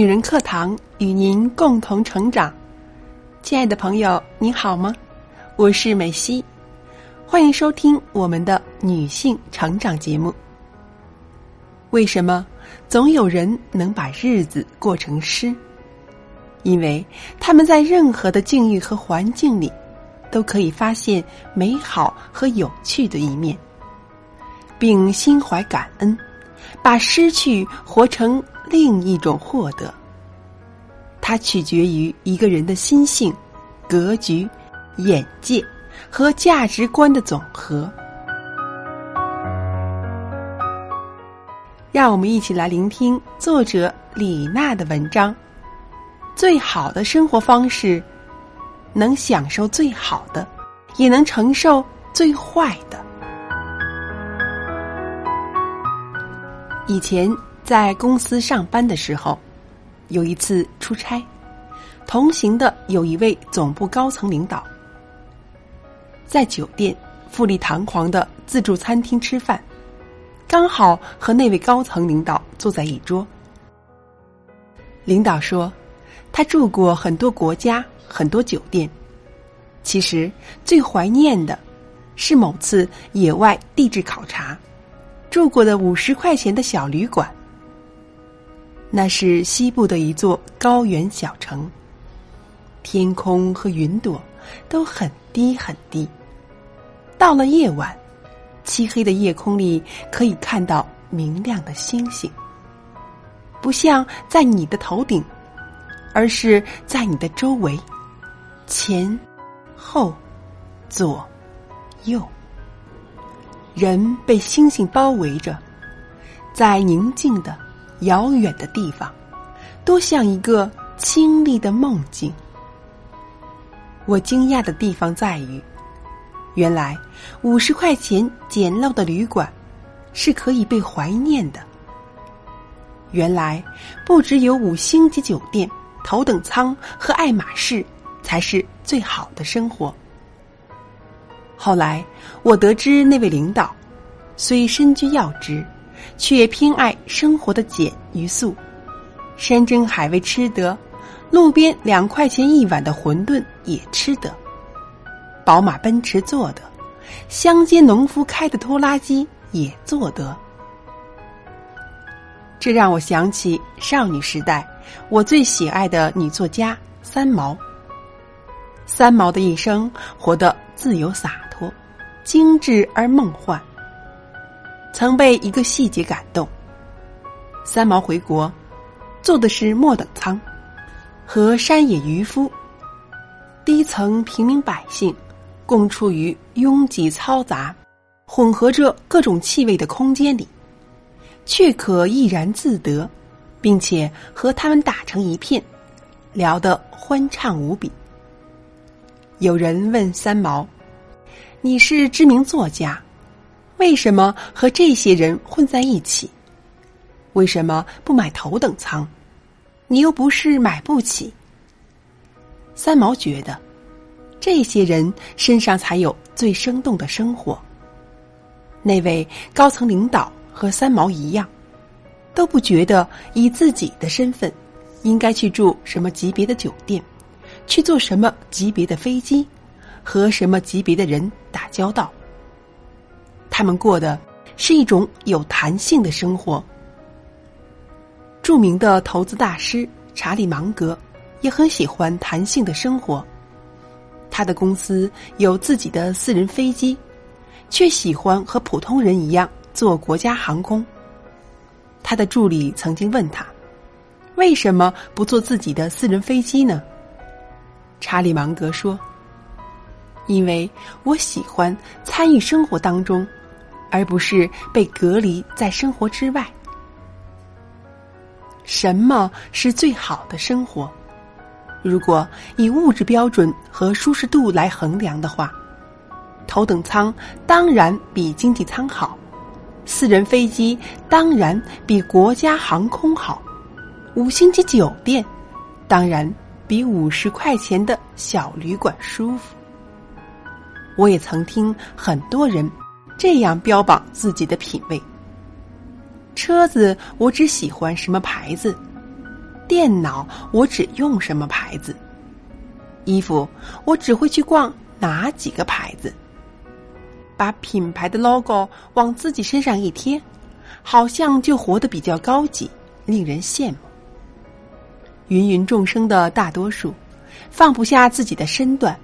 女人课堂与您共同成长，亲爱的朋友，你好吗？我是美西，欢迎收听我们的女性成长节目。为什么总有人能把日子过成诗？因为他们在任何的境遇和环境里，都可以发现美好和有趣的一面，并心怀感恩，把失去活成另一种获得。它取决于一个人的心性、格局、眼界和价值观的总和。让我们一起来聆听作者李娜的文章。最好的生活方式，能享受最好的，也能承受最坏的。以前在公司上班的时候，有一次出差，同行的有一位总部高层领导，在酒店富丽堂皇的自助餐厅吃饭，刚好和那位高层领导坐在一桌。领导说。他住过很多国家，很多酒店。其实最怀念的，是某次野外地质考察，住过的五十块钱的小旅馆。那是西部的一座高原小城，天空和云朵都很低很低。到了夜晚，漆黑的夜空里可以看到明亮的星星，不像在你的头顶。而是在你的周围，前、后、左、右，人被星星包围着，在宁静的、遥远的地方，多像一个清丽的梦境。我惊讶的地方在于，原来五十块钱简陋的旅馆是可以被怀念的。原来不只有五星级酒店。头等舱和爱马仕才是最好的生活。后来我得知，那位领导虽身居要职，却偏爱生活的简与素，山珍海味吃得，路边两块钱一碗的馄饨也吃得，宝马奔驰坐得，乡间农夫开的拖拉机也坐得。这让我想起少女时代，我最喜爱的女作家三毛。三毛的一生活得自由洒脱、精致而梦幻。曾被一个细节感动：三毛回国，坐的是末等舱，和山野渔夫、低层平民百姓共处于拥挤、嘈杂、混合着各种气味的空间里。却可怡然自得，并且和他们打成一片，聊得欢畅无比。有人问三毛：“你是知名作家，为什么和这些人混在一起？为什么不买头等舱？你又不是买不起。”三毛觉得，这些人身上才有最生动的生活。那位高层领导。和三毛一样，都不觉得以自己的身份应该去住什么级别的酒店，去坐什么级别的飞机，和什么级别的人打交道。他们过的是一种有弹性的生活。著名的投资大师查理芒格也很喜欢弹性的生活。他的公司有自己的私人飞机，却喜欢和普通人一样。坐国家航空，他的助理曾经问他：“为什么不坐自己的私人飞机呢？”查理芒格说：“因为我喜欢参与生活当中，而不是被隔离在生活之外。”什么是最好的生活？如果以物质标准和舒适度来衡量的话，头等舱当然比经济舱好。私人飞机当然比国家航空好，五星级酒店当然比五十块钱的小旅馆舒服。我也曾听很多人这样标榜自己的品味：车子我只喜欢什么牌子，电脑我只用什么牌子，衣服我只会去逛哪几个牌子。把品牌的 logo 往自己身上一贴，好像就活得比较高级，令人羡慕。芸芸众生的大多数，放不下自己的身段，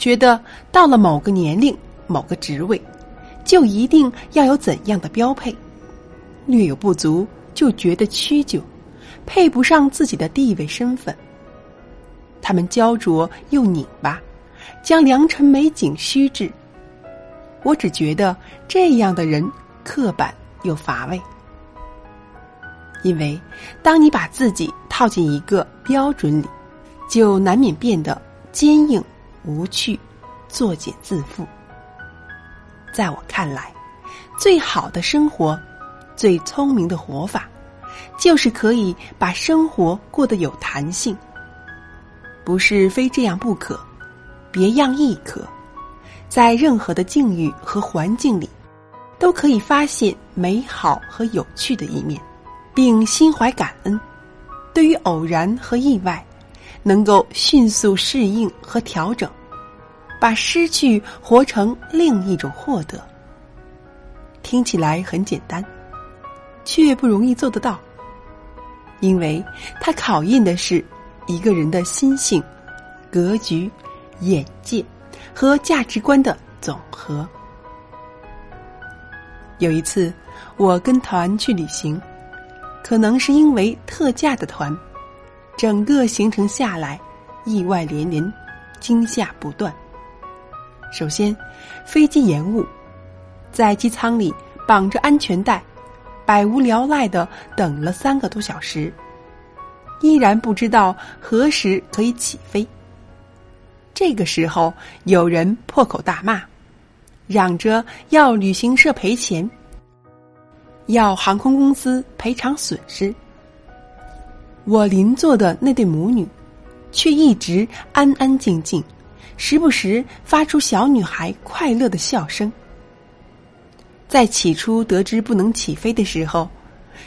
觉得到了某个年龄、某个职位，就一定要有怎样的标配，略有不足就觉得屈就，配不上自己的地位身份。他们焦灼又拧巴，将良辰美景虚掷。我只觉得这样的人刻板又乏味，因为当你把自己套进一个标准里，就难免变得坚硬无趣、作茧自缚。在我看来，最好的生活、最聪明的活法，就是可以把生活过得有弹性，不是非这样不可，别样亦可。在任何的境遇和环境里，都可以发现美好和有趣的一面，并心怀感恩。对于偶然和意外，能够迅速适应和调整，把失去活成另一种获得。听起来很简单，却不容易做得到，因为它考验的是一个人的心性、格局、眼界。和价值观的总和。有一次，我跟团去旅行，可能是因为特价的团，整个行程下来，意外连连，惊吓不断。首先，飞机延误，在机舱里绑着安全带，百无聊赖的等了三个多小时，依然不知道何时可以起飞。这个时候，有人破口大骂，嚷着要旅行社赔钱，要航空公司赔偿损失。我邻座的那对母女，却一直安安静静，时不时发出小女孩快乐的笑声。在起初得知不能起飞的时候，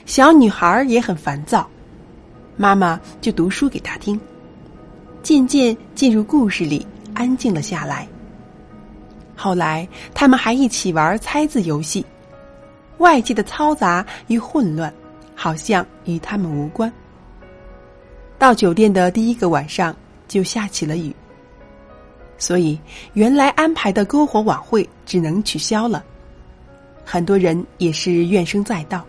小女孩也很烦躁，妈妈就读书给她听。渐渐进入故事里，安静了下来。后来，他们还一起玩猜字游戏，外界的嘈杂与混乱，好像与他们无关。到酒店的第一个晚上，就下起了雨，所以原来安排的篝火晚会只能取消了。很多人也是怨声载道，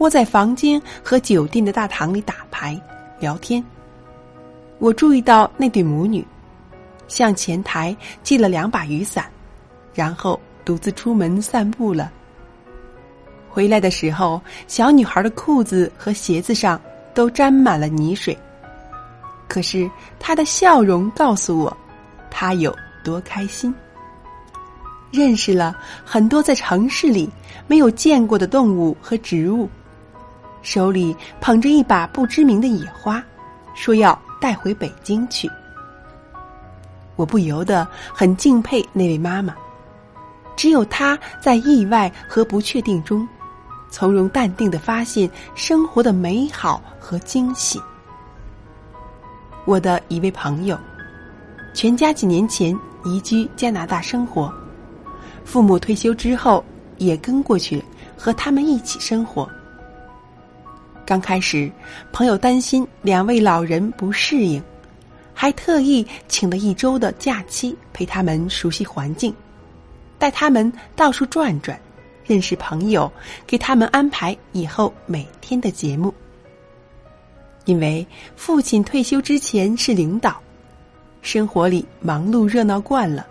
窝在房间和酒店的大堂里打牌、聊天。我注意到那对母女向前台借了两把雨伞，然后独自出门散步了。回来的时候，小女孩的裤子和鞋子上都沾满了泥水。可是他的笑容告诉我，他有多开心。认识了很多在城市里没有见过的动物和植物，手里捧着一把不知名的野花，说要。带回北京去，我不由得很敬佩那位妈妈。只有她在意外和不确定中，从容淡定的发现生活的美好和惊喜。我的一位朋友，全家几年前移居加拿大生活，父母退休之后也跟过去和他们一起生活。刚开始，朋友担心两位老人不适应，还特意请了一周的假期陪他们熟悉环境，带他们到处转转，认识朋友，给他们安排以后每天的节目。因为父亲退休之前是领导，生活里忙碌热闹惯了，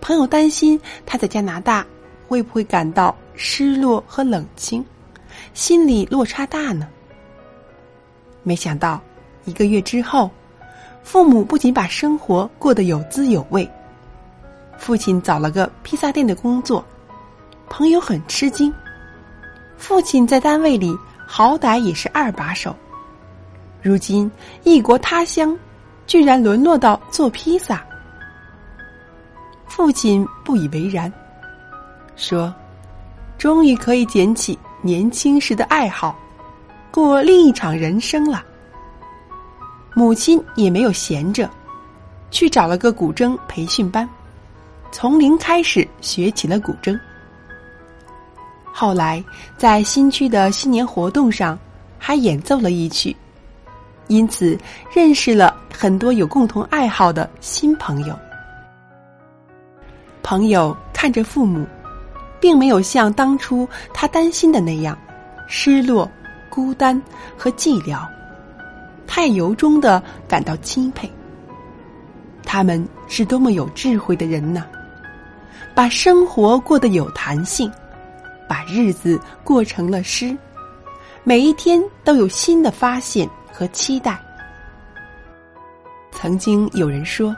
朋友担心他在加拿大会不会感到失落和冷清。心理落差大呢。没想到，一个月之后，父母不仅把生活过得有滋有味，父亲找了个披萨店的工作，朋友很吃惊。父亲在单位里好歹也是二把手，如今异国他乡，居然沦落到做披萨。父亲不以为然，说：“终于可以捡起。”年轻时的爱好，过另一场人生了。母亲也没有闲着，去找了个古筝培训班，从零开始学起了古筝。后来在新区的新年活动上，还演奏了一曲，因此认识了很多有共同爱好的新朋友。朋友看着父母，并没有像当初他担心的那样失落、孤单和寂寥。他也由衷的感到钦佩。他们是多么有智慧的人呢！把生活过得有弹性，把日子过成了诗，每一天都有新的发现和期待。曾经有人说，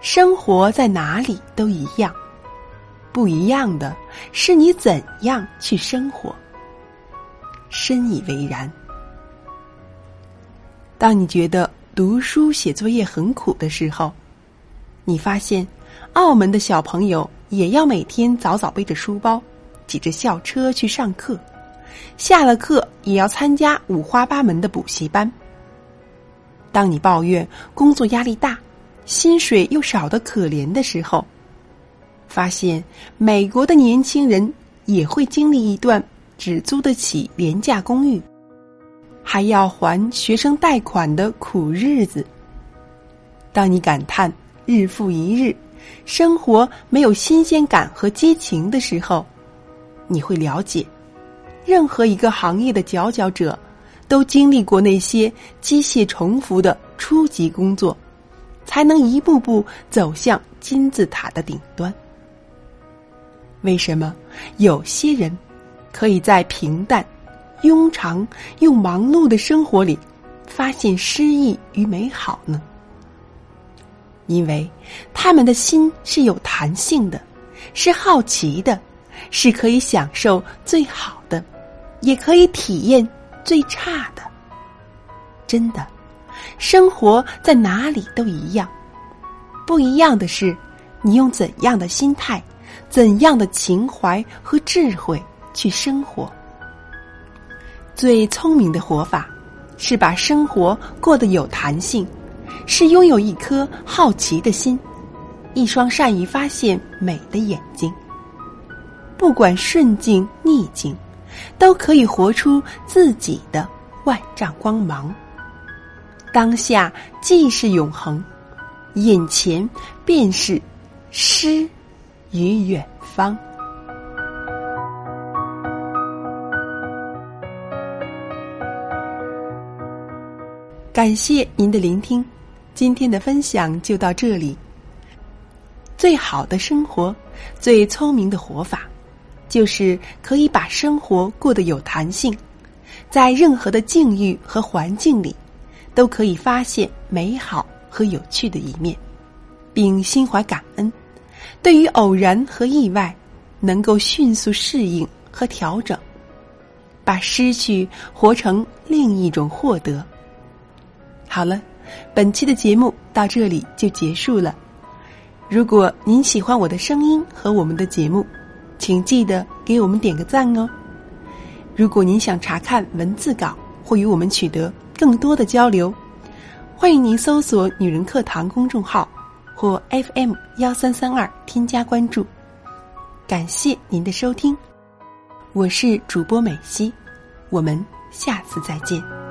生活在哪里都一样，不一样的是你怎样去生活。深以为然。当你觉得读书写作业很苦的时候，你发现澳门的小朋友也要每天早早背着书包，挤着校车去上课，下了课也要参加五花八门的补习班。当你抱怨工作压力大，薪水又少得可怜的时候，发现美国的年轻人也会经历一段只租得起廉价公寓。还要还学生贷款的苦日子。当你感叹日复一日，生活没有新鲜感和激情的时候，你会了解，任何一个行业的佼佼者，都经历过那些机械重复的初级工作，才能一步步走向金字塔的顶端。为什么有些人可以在平淡？庸常又忙碌的生活里，发现诗意与美好呢？因为他们的心是有弹性的，是好奇的，是可以享受最好的，也可以体验最差的。真的，生活在哪里都一样，不一样的是，你用怎样的心态、怎样的情怀和智慧去生活。最聪明的活法，是把生活过得有弹性，是拥有一颗好奇的心，一双善于发现美的眼睛。不管顺境逆境，都可以活出自己的万丈光芒。当下既是永恒，眼前便是诗与远方。感谢您的聆听，今天的分享就到这里。最好的生活，最聪明的活法，就是可以把生活过得有弹性，在任何的境遇和环境里，都可以发现美好和有趣的一面，并心怀感恩。对于偶然和意外，能够迅速适应和调整，把失去活成另一种获得。好了，本期的节目到这里就结束了。如果您喜欢我的声音和我们的节目，请记得给我们点个赞哦。如果您想查看文字稿或与我们取得更多的交流，欢迎您搜索“女人课堂”公众号或 FM 幺三三二添加关注。感谢您的收听，我是主播美西，我们下次再见。